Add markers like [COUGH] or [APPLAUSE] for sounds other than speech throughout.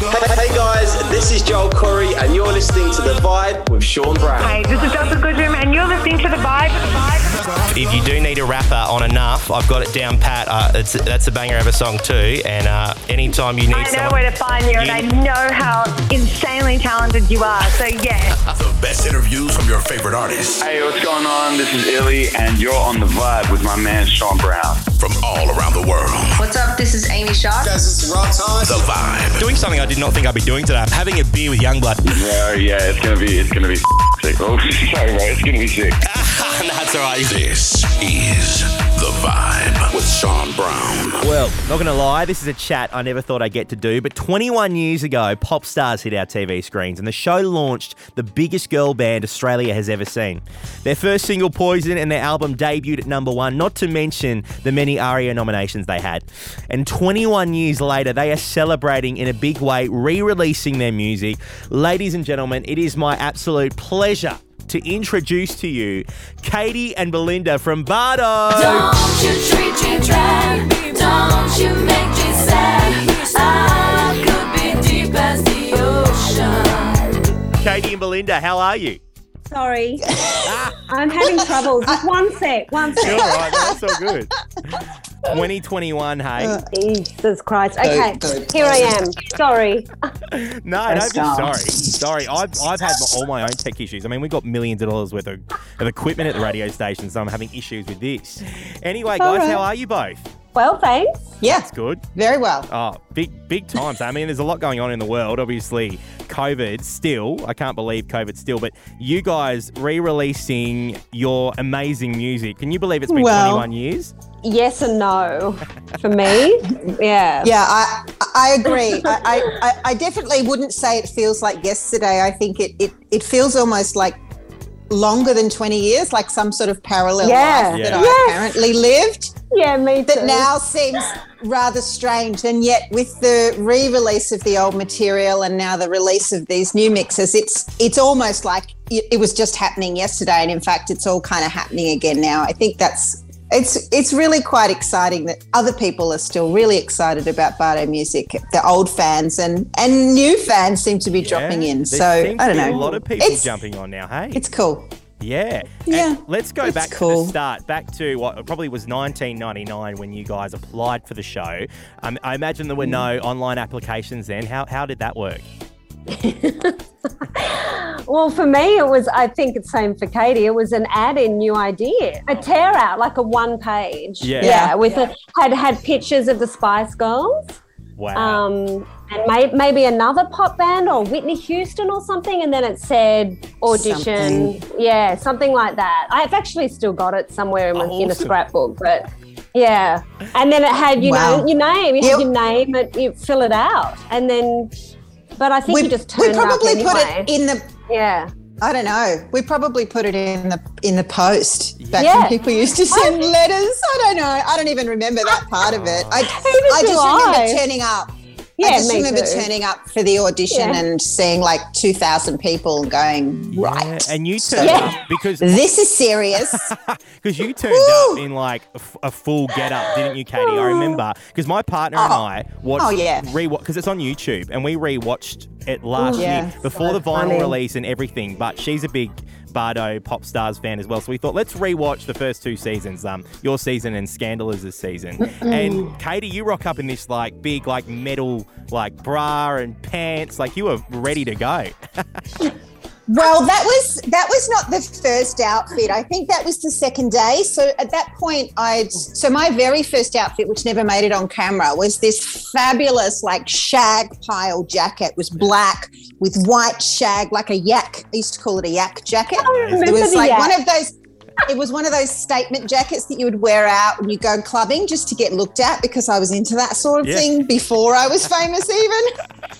Hey, hey guys, this is Joel Corry, and you're listening to The Vibe with Sean Brown. Hey, this is Delta Goodrem, and you're listening to The Vibe. If you do need a rapper on enough, I've got it down pat. Uh, it's, that's a banger of a song too. And uh, anytime you need I know someone, where to find you, and I know how insanely talented you are. So, yeah. [LAUGHS] The best interviews from your favorite artists Hey, what's going on? This is Illy, and you're on the vibe with my man Sean Brown. From all around the world. What's up? This is Amy Shaw. Guys, this is Rob Thomas. The Vibe. doing something I did not think I'd be doing today. I'm having a beer with YUNGBLUD. Yeah, yeah, it's gonna be, it's gonna be sick. Oh, [LAUGHS] sorry, bro, it's gonna be sick. [LAUGHS] that's all right. This is The Vibe with Sean Brown. Well, not going to lie, this is a chat I never thought I'd get to do, but 21 years ago, pop stars hit our TV screens and the show launched the biggest girl band Australia has ever seen. Their first single, Poison, and their album debuted at number one, not to mention the many ARIA nominations they had. And 21 years later, they are celebrating in a big way, re releasing their music. Ladies and gentlemen, it is my absolute pleasure. To introduce to you Katie and Belinda from Bardot. Don't you treat me dry. Don't you make me sad. I could be deep as the ocean. Katie and Belinda, how are you? Sorry. [LAUGHS] I'm having troubles. Just one sec. One All sec. right, that's all good. [LAUGHS] 2021, hey. Oh, Jesus Christ. Okay, here I am. Sorry. [LAUGHS] No, don't be sorry. Sorry, I've, I've had my, all my own tech issues. I mean, we've got millions of dollars worth of, of equipment at the radio station, so I'm having issues with this. Anyway, guys, how are you both? Well, thanks. Yeah, It's good. very well. Oh, big, big times. I mean, there's a lot going on in the world. Obviously, COVID still. I can't believe COVID still. But you guys re-releasing your amazing music. Can you believe it's been Well- 21 years? Yes and no for me. [LAUGHS] Yeah. Yeah, I I agree. I, I, I- I definitely wouldn't say it feels like yesterday. I think it, it, it feels almost like longer than 20 years, like some sort of parallel Yeah. life Yeah. that Yes. I apparently lived Yeah, me too. that now seems rather strange. And yet with the re-release of the old material and now the release of these new mixes, it's it's almost like it, it was just happening yesterday. And in fact, it's all kind of happening again now. I think that's it's it's really quite exciting that other people are still really excited about Bardot music. The old fans and and new fans seem to be dropping Yeah, in. So I don't know. A lot of people It's- jumping on now. Hey, It's cool. Yeah. Yeah, And let's go it's back to the start, back to what probably was 1999 when you guys applied for the show. Um, I imagine there were no online applications then. How, how did that work? [LAUGHS] Well, for me, it was, I think it's same for Katie. It was an ad in New Idea, a tear out, like a one page. Yeah. Yeah. With a, had had pictures of the Spice Girls. Wow. um, and may, maybe another pop band or Whitney Houston or something, and then it said audition, yeah, something like that. I've actually still got it somewhere in, my, in a scrapbook, but yeah. And then it had you Wow. know your name, you Yep. had your name, it, you fill it out, and then. But I think We, you just we turn it up probably anyway. put it in the yeah. I don't know. We probably put it in the in the post back Yeah. when people used to send letters. I don't know. I don't even remember that part of it. I, I just I. remember turning up. Yeah, I just me remember too. turning up for the audition Yeah. and seeing like two thousand people and going Yeah, right. And you turned Yeah. up because [LAUGHS] This is serious. [LAUGHS] because you turned Woo! up in like a full get up, didn't you, Katie? I remember because my partner and Oh. I watched Oh, yeah. rewatch because it's on YouTube and we rewatched it last Yeah. year before So the vinyl funny. release and everything. But she's a big Bardot pop stars fan as well, so we thought let's rewatch the first two seasons, um, your season and Scandalous' season. and Katie, you rock up in this like big like metal like bra and pants, like you were ready to go. [LAUGHS] Well, that was that was not the first outfit. I think that was the second day. So at that point, I'd so my very first outfit, which never made it on camera, was this fabulous like shag pile jacket. It was black with white shag, like a yak. I used to call it a yak jacket. it was like yak. one of those. It was one of those statement jackets that you would wear out when you go clubbing just to get looked at because I was into that sort of Yeah. thing before I was famous even. [LAUGHS]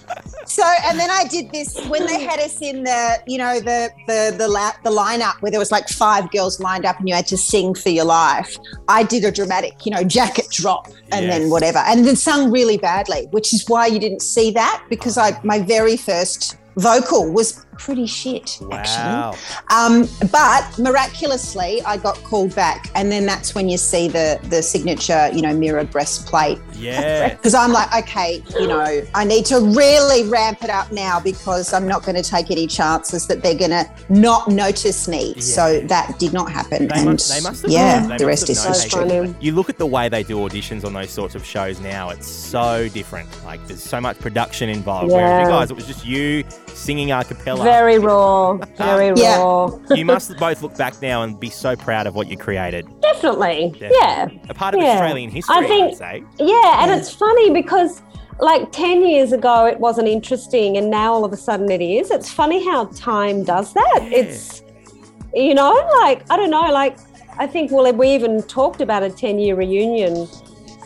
So and then I did this when they had us in the you know the the the la- the lineup where there was like five girls lined up and you had to sing for your life. I did a dramatic you know jacket drop and Yes. then whatever and then sung really badly, which is why you didn't see that because I my very first vocal was pretty shit, Wow. actually. Um, but miraculously, I got called back, and then that's when you see the the signature, you know, mirror breastplate. Yeah. [LAUGHS] Because I'm like, okay, you know, I need to really ramp it up now because I'm not going to take any chances that they're going to not notice me. So that did not happen, They, and must, they must have yeah. They the must rest have is known history. You look at the way they do auditions on those sorts of shows now, it's so different. Like, there's so much production involved. Whereas you Yeah. guys, it was just you singing a cappella. Very raw. Very Yeah. raw. you must both look back now and be so proud of what you created. Definitely. Definitely. Yeah. A part of Yeah. Australian history, I I think- would say. Yeah, and it's funny because like 10 years ago it wasn't interesting and now all of a sudden it is. It's funny how time does that. It's you know, like I don't know, like I think well we even talked about a 10 year reunion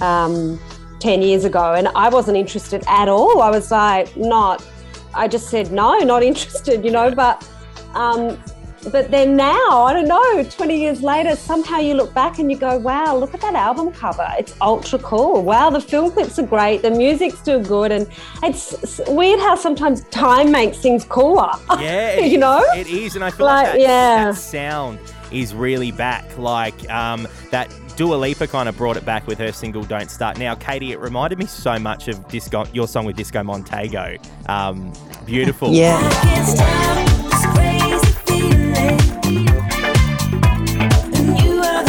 um 10 years ago and I wasn't interested at all. I was like not I just said no, not interested, you know, but um but then now, I don't know, 20 years later, somehow you look back and you go, wow, look at that album cover. It's ultra cool. Wow, the film clips are great. The music's still good. And it's it's weird how sometimes time makes things cooler. Yeah, [LAUGHS] you know? it is, and I feel like, Like, that, yeah. that sound is really back. Like um, that Dua Lipa kind of brought it back with her single "Don't Start Now." Katie, it reminded me so much of Disco, your song with Disco Montego. Um, beautiful. Yeah.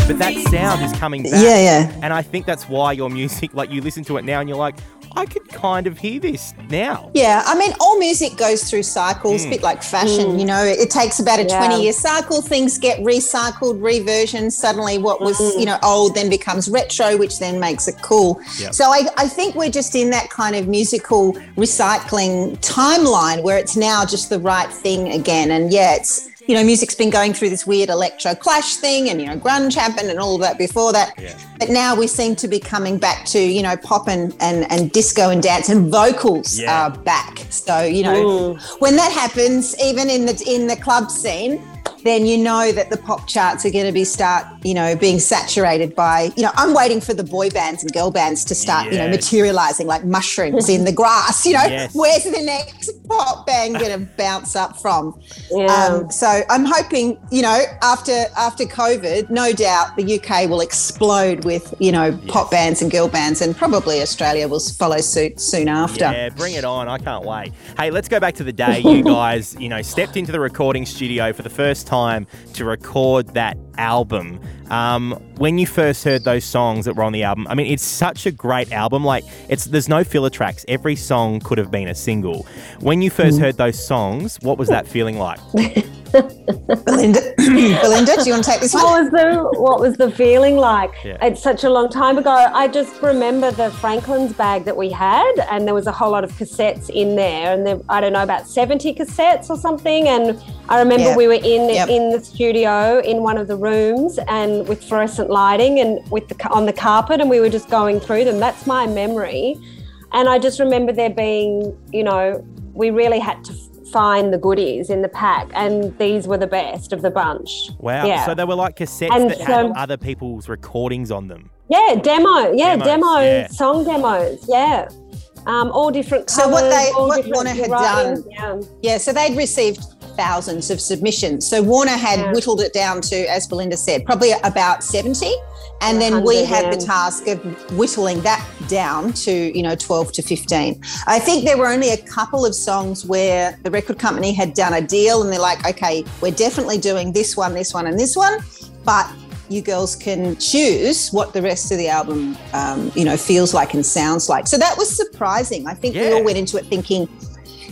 But that sound is coming back. Yeah, yeah. And I think that's why your music, like you listen to it now, and you're like, I could kind of hear this now. Yeah, I mean, all music goes through cycles, a bit like fashion. Hmm. You know, it takes about a Yeah. 20 year cycle. Things get recycled, reversioned. Suddenly, what was, hmm. you know, old then becomes retro, which then makes it cool. Yep. So I, I think we're just in that kind of musical recycling timeline where it's now just the right thing again. And yeah, it's, you know, music's been going through this weird electro clash thing and, you know, grunge happened and all of that before that. Yeah. But now we seem to be coming back to, you know, pop and, and, and disco and dance and vocals Yeah. are back. So, you know, mm. when that happens, even in the in the club scene, then you know that the pop charts are going to be start, you know, being saturated by, you know, I'm waiting for the boy bands and girl bands to start, you know, materializing like mushrooms in the grass. You know, Yes. where's the next pop band going to bounce up from? Yeah. Um, so I'm hoping, you know, after after COVID, no doubt the UK will explode with, you know, pop bands and girl bands, and probably Australia will follow suit soon after. Yeah, bring it on. I can't wait. Hey, let's go back to the day you [LAUGHS] guys, you know, stepped into the recording studio for the first time to record that album. Um, when you first heard those songs that were on the album, I mean, it's such a great album. Like, it's there's no filler tracks. Every song could have been a single. When you Mm. first heard those songs, what was that feeling like? [LAUGHS] Belinda, [COUGHS] Belinda, do you want to take this one? what was the what was the feeling like? Yeah. It's such a long time ago. I just remember the Franklin's bag that we had, and there was a whole lot of cassettes in there, and there, I don't know about seventy cassettes or something. And I remember Yeah. we were in Yep. in the studio in one of the rooms, and with fluorescent lighting, and with the on the carpet, and we were just going through them. That's my memory, and I just remember there being, you know, we really had to. Find the goodies in the pack, and these were the best of the bunch. Wow. Yeah. So they were like cassettes And that had other people's recordings on them. Yeah, demo. Yeah, Demos, demo yeah. song demos. Yeah. Um, all different So what they- all what different Warner had done- Yeah. Yeah, so they'd received thousands of submissions. So Warner had Yeah. whittled it down to, as Belinda said, probably about 70. And then we 100, had the task of whittling that down to, you know, 12 to 15. I think there were only a couple of songs where the record company had done a deal and they're like, okay, we're definitely doing this one, this one, and this one. But you girls can choose what the rest of the album, um, you know, feels like and sounds like. So that was surprising. I think we all went into it thinking,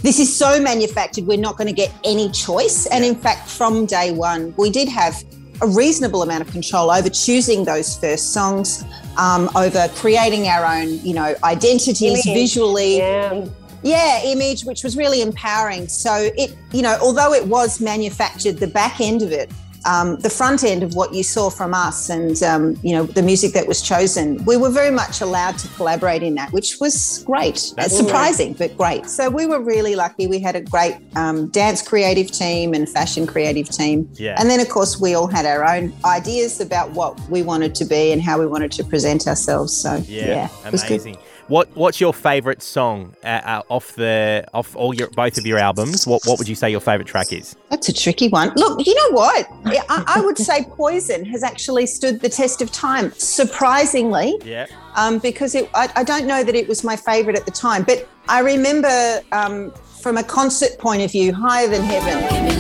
this is so manufactured, we're not going to get any choice. And in fact, from day one, we did have a reasonable amount of control over choosing those first songs, um, over creating our own, you know, identities Image. visually Yeah. yeah image which was really empowering so it you know although it was manufactured the back end of it um, the front end of what you saw from us and um, you know the music that was chosen we were very much allowed to collaborate in that which was great That's surprising but great so we were really lucky we had a great um, dance creative team and fashion creative team Yeah. and then of course we all had our own ideas about what we wanted to be and how we wanted to present ourselves so yeah, Yeah, it was good. amazing. What What's your favourite song uh, uh, off the off all your both of your albums? What What would you say your favourite track is? That's a tricky one. Look, you know what? I, I would say Poison has actually stood the test of time, surprisingly. Yeah. um, because it, I, I don't know that it was my favorite at the time, but I remember um, from a concert point of view, Higher Than Heaven.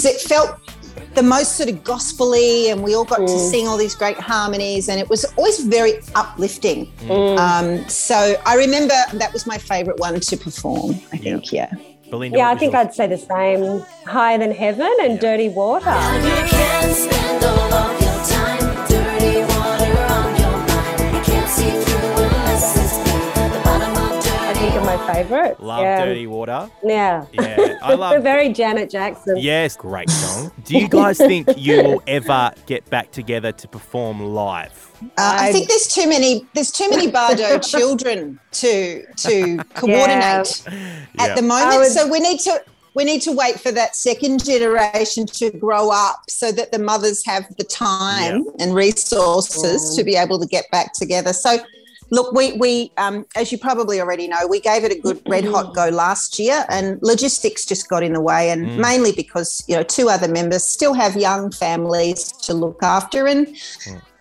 Because it felt the most sort of gospely and we all got to mm. sing all these great harmonies and it was always very uplifting. Mm. Mm. Um, so i remember that was my favorite one to perform i think yeah. Belinda, Yeah, I think yours? I'd say the same. Higher than heaven and dirty water. My favourite. Love yeah. Dirty Water. Yeah. Yeah, I [LAUGHS] love. very Janet Jackson. Yes, great song. [LAUGHS] Do you guys think you will ever get back together to perform live? uh, I, I- think there's too many there's too many Bardot [LAUGHS] children to to coordinate Yeah. at the moment would- so we need to we need to wait for that second generation to grow up so that the mothers have the time and resources to be able to get back together. So, look, we, we um, as you probably already know, we gave it a good red hot go last year, and logistics just got in the way, and mainly because you know two other members still have young families to look after, and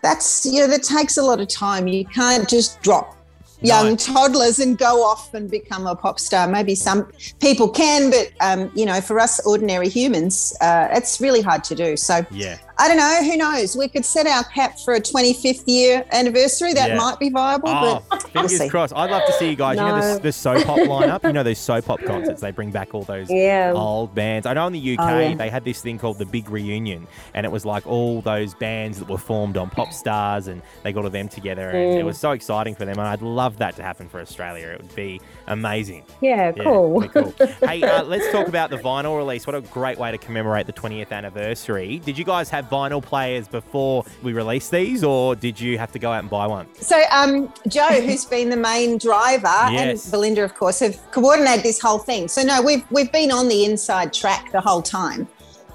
that's you know that takes a lot of time. You can't just drop young No. toddlers and go off and become a pop star. Maybe some people can, but um, you know, for us ordinary humans, uh, it's really hard to do. So Yeah. I don't know. Who knows? We could set our cap for a 25th year anniversary. That Yeah. might be viable, Oh, but we'll fingers crossed. I'd love to see you guys. You know the, the So Pop lineup. You know those So Pop concerts. They bring back all those Yeah. old bands. I know in the UK Oh, yeah. they had this thing called the Big Reunion, and it was like all those bands that were formed on Pop Stars, and they got all them together, and Mm. it was so exciting for them. And I'd love that to happen for Australia. It would be amazing. Yeah, Yeah, cool. cool. [LAUGHS] hey, uh, let's talk about the vinyl release. What a great way to commemorate the 20th anniversary. Did you guys have vinyl players before we released these, or did you have to go out and buy one? So, um, Joe, who's been the main driver, Yes. and Belinda, of course, have coordinated this whole thing. So, no, we've we've been on the inside track the whole time.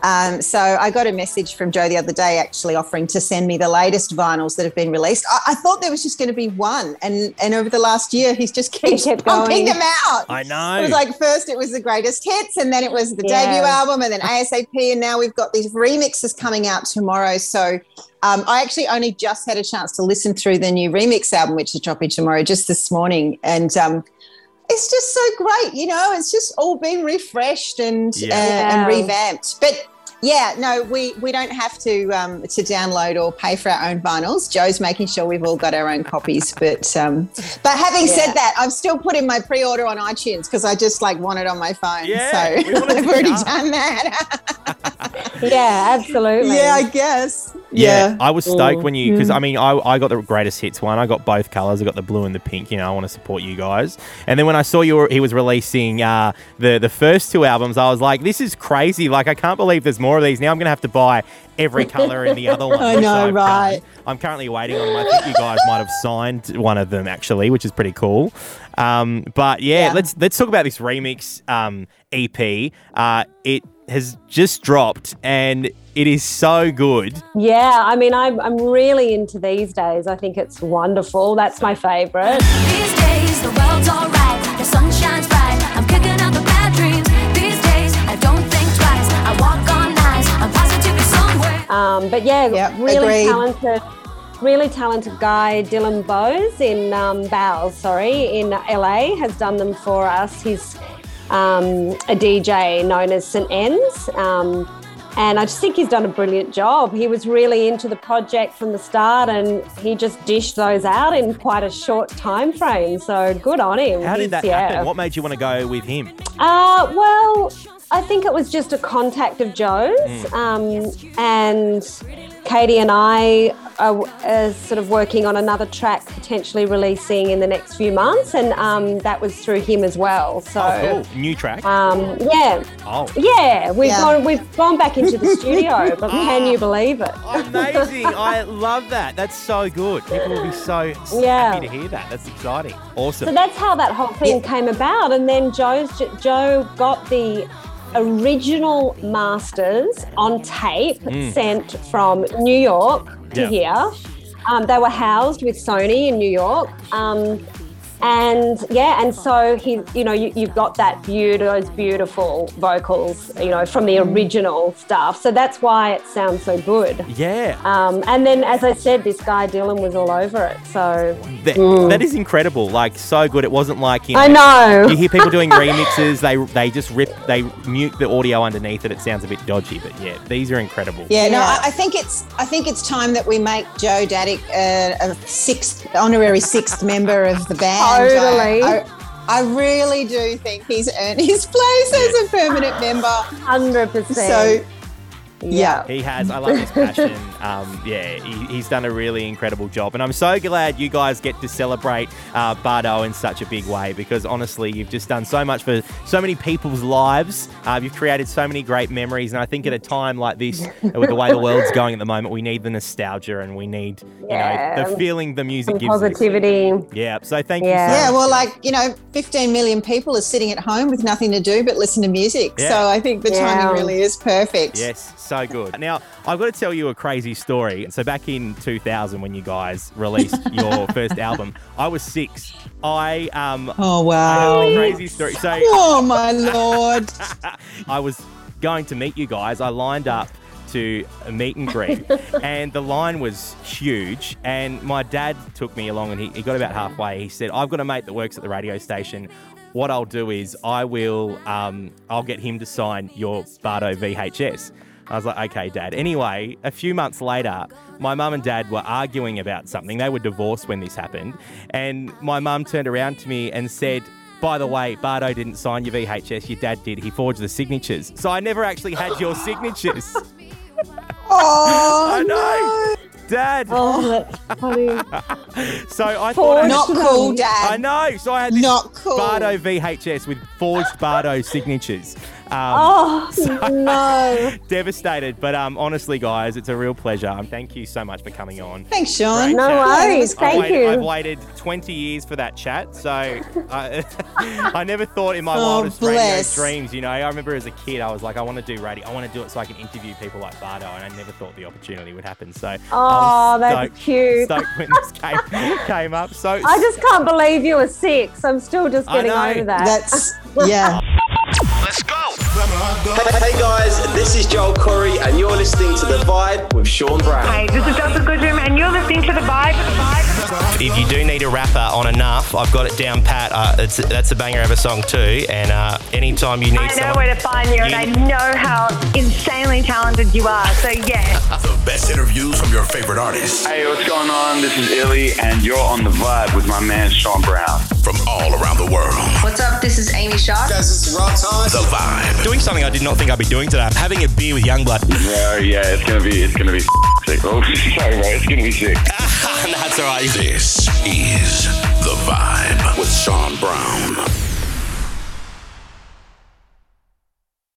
Um, so, I got a message from Joe the other day, actually offering to send me the latest vinyls that have been released. I, I thought there was just going to be one, and and over the last year, he's just keeps kept pumping going. them out. I know. It was like first it was the greatest hits, and then it was the Yeah. debut album, and then ASAP, and now we've got these remixes coming out tomorrow. So um, I actually only just had a chance to listen through the new remix album, which is dropping tomorrow, just this morning, and um, it's just so great. You know, it's just all been refreshed and Yeah. uh, and revamped, but. Yeah, no, we, we don't have to um, to download or pay for our own vinyls. Joe's making sure we've all got our own copies. But um, but having Yeah. said that, I've still put in my pre-order on iTunes because I just like want it on my phone. Yeah, so [LAUGHS] I've already done that. [LAUGHS] [LAUGHS] Yeah, absolutely. yeah, I guess. Yeah, I was stoked Mm. when you because I mean I, I got the greatest hits one. I got both colors. I got the blue and the pink. You know, I want to support you guys. And then when I saw you were, he was releasing uh, the the first two albums, I was like, this is crazy. Like I can't believe there's more of these. Now I'm gonna have to buy every color in the other [LAUGHS] one. I which know, I've right. done. I'm currently waiting on them. I think you guys might have signed one of them actually, which is pretty cool. Um, but yeah, Yeah. let's let's talk about this remix um, EP. Uh, it has just dropped and it is so good. Yeah, I mean, I'm, I'm really into these days. I think it's wonderful. That's my favourite. These days, the world's alright. The sun shines bright. But yeah, Yep, really agreed. talented, really talented guy, Dylan Bowes in um, Bowles, sorry, in LA, has done them for us. He's um, a DJ known as St. Enns. Um, and I just think he's done a brilliant job. He was really into the project from the start, and he just dished those out in quite a short time frame. So good on him. How did that yeah. happen? What made you want to go with him? Uh, well, I think it was just a contact of Joe's, Hmm. um, and Katie and I are, are sort of working on another track, potentially releasing in the next few months, and um, that was through him as well. So, Oh, cool. New track. um, yeah, oh. yeah, we've Yeah. gone we've gone back into the studio, [LAUGHS] but can you believe it? Amazing. I love that. That's so good. People will be so s- Yeah. happy to hear that. That's exciting. Awesome. So that's how that whole thing came about, and then Joe's Joe got the original masters on tape sent from New York to Yeah. here. Um, they were housed with Sony in New York. Um, and yeah, and so he, you know, you, you've got that beautiful, those beautiful vocals, you know, from the original stuff. So that's why it sounds so good. Yeah. Um, and then, as I said, this guy Dylan was all over it. So That, that is incredible. Like so good. It wasn't like you know, I know. You hear people doing [LAUGHS] remixes. They they just rip. They mute the audio underneath it. It sounds a bit dodgy. But yeah, these are incredible. Yeah, no, I, I think it's I think it's time that we make Joe Daddick a, a sixth honorary sixth member of the band. Totally. I, I, I really do think he's earned his place as a permanent member. hundred percent. So yeah. He has. I love his passion. Um, yeah, he, he's done a really incredible job, and I'm so glad you guys get to celebrate uh, Bardot in such a big way because honestly, you've just done so much for so many people's lives. Uh, you've created so many great memories, and I think at a time like this, [LAUGHS] with the way the world's going at the moment, we need the nostalgia and we need you know the feeling the music Some gives. us. positivity. Yeah. So thank Yeah. you. So Yeah, well, like, you know, 15 million people are sitting at home with nothing to do but listen to music. Yeah. So I think the Yeah. timing really is perfect. Yes, so good. Now, I've got to tell you a crazy story. So, back in 2000, when you guys released [LAUGHS] your first album, I was six. I um, Oh, wow. a crazy story. So, Oh, my Lord. [LAUGHS] I was going to meet you guys. I lined up to meet and greet, [LAUGHS] and the line was huge. And my dad took me along, and he, he got about halfway. He said, "I've got a mate that works at the radio station. What I'll do is I will, um, I'll get him to sign your Bardot VHS." I was like, "Okay, Dad." Anyway, a few months later, my mum and dad were arguing about something. They were divorced when this happened, and my mum turned around to me and said. By the way, Bardot didn't sign your VHS. Your dad did. He forged the signatures. So I never actually had your signatures. [LAUGHS] Oh, I know. Dad. Oh, that's funny. [LAUGHS] So I thought I, Not cool, Dad. I know. So I had this Not cool. Bardot VHS with forged Bardot signatures. Um, Oh [LAUGHS] no. [LAUGHS] Devastated, but um, honestly, guys, it's a real pleasure. Um, thank you so much for coming on. Thanks, Sean. Great No chat. worries. I've Thank waited, you. I've waited 20 years for that chat, so I, [LAUGHS] I never thought in my Oh, wildest radio bless. dreams, you know, I remember as a kid, I was like, I want to do radio, I want to do it so I can interview people like Bardot, and I never thought the opportunity would happen. So Oh, was that's stoked- cute. Stoked when this came, came up. So I just can't believe you were six. I'm still just getting over that. That's, yeah. Hey, hey guys, this is Joel Corry, and you're listening to The Vibe with Sean Brown. Hey, this is Delta Goodrem, and you're listening to the Vibe. if you do need a rapper on enough, I've got it down pat. Uh, it's, that's a banger of a song too. And uh, anytime you need I know someone, where to find you, and I know how insanely talented you are. So yeah. [LAUGHS] The best interviews from your favorite artists Hey, what's going on? This is Illy, and you're on the vibe with my man Sean Brown. from all around the world. What's up? This is Amy Shaw. Guys, this is Rob Thomas. The Vibe. Doing something I did not think I'd be doing today. I'm having a beer with YUNGBLUD. [LAUGHS] Yeah, yeah, it's gonna be, it's gonna be sick. Oh, [LAUGHS] sorry, bro, it's gonna be sick. [LAUGHS] That's all right. This is The Vibe with Sean Brown.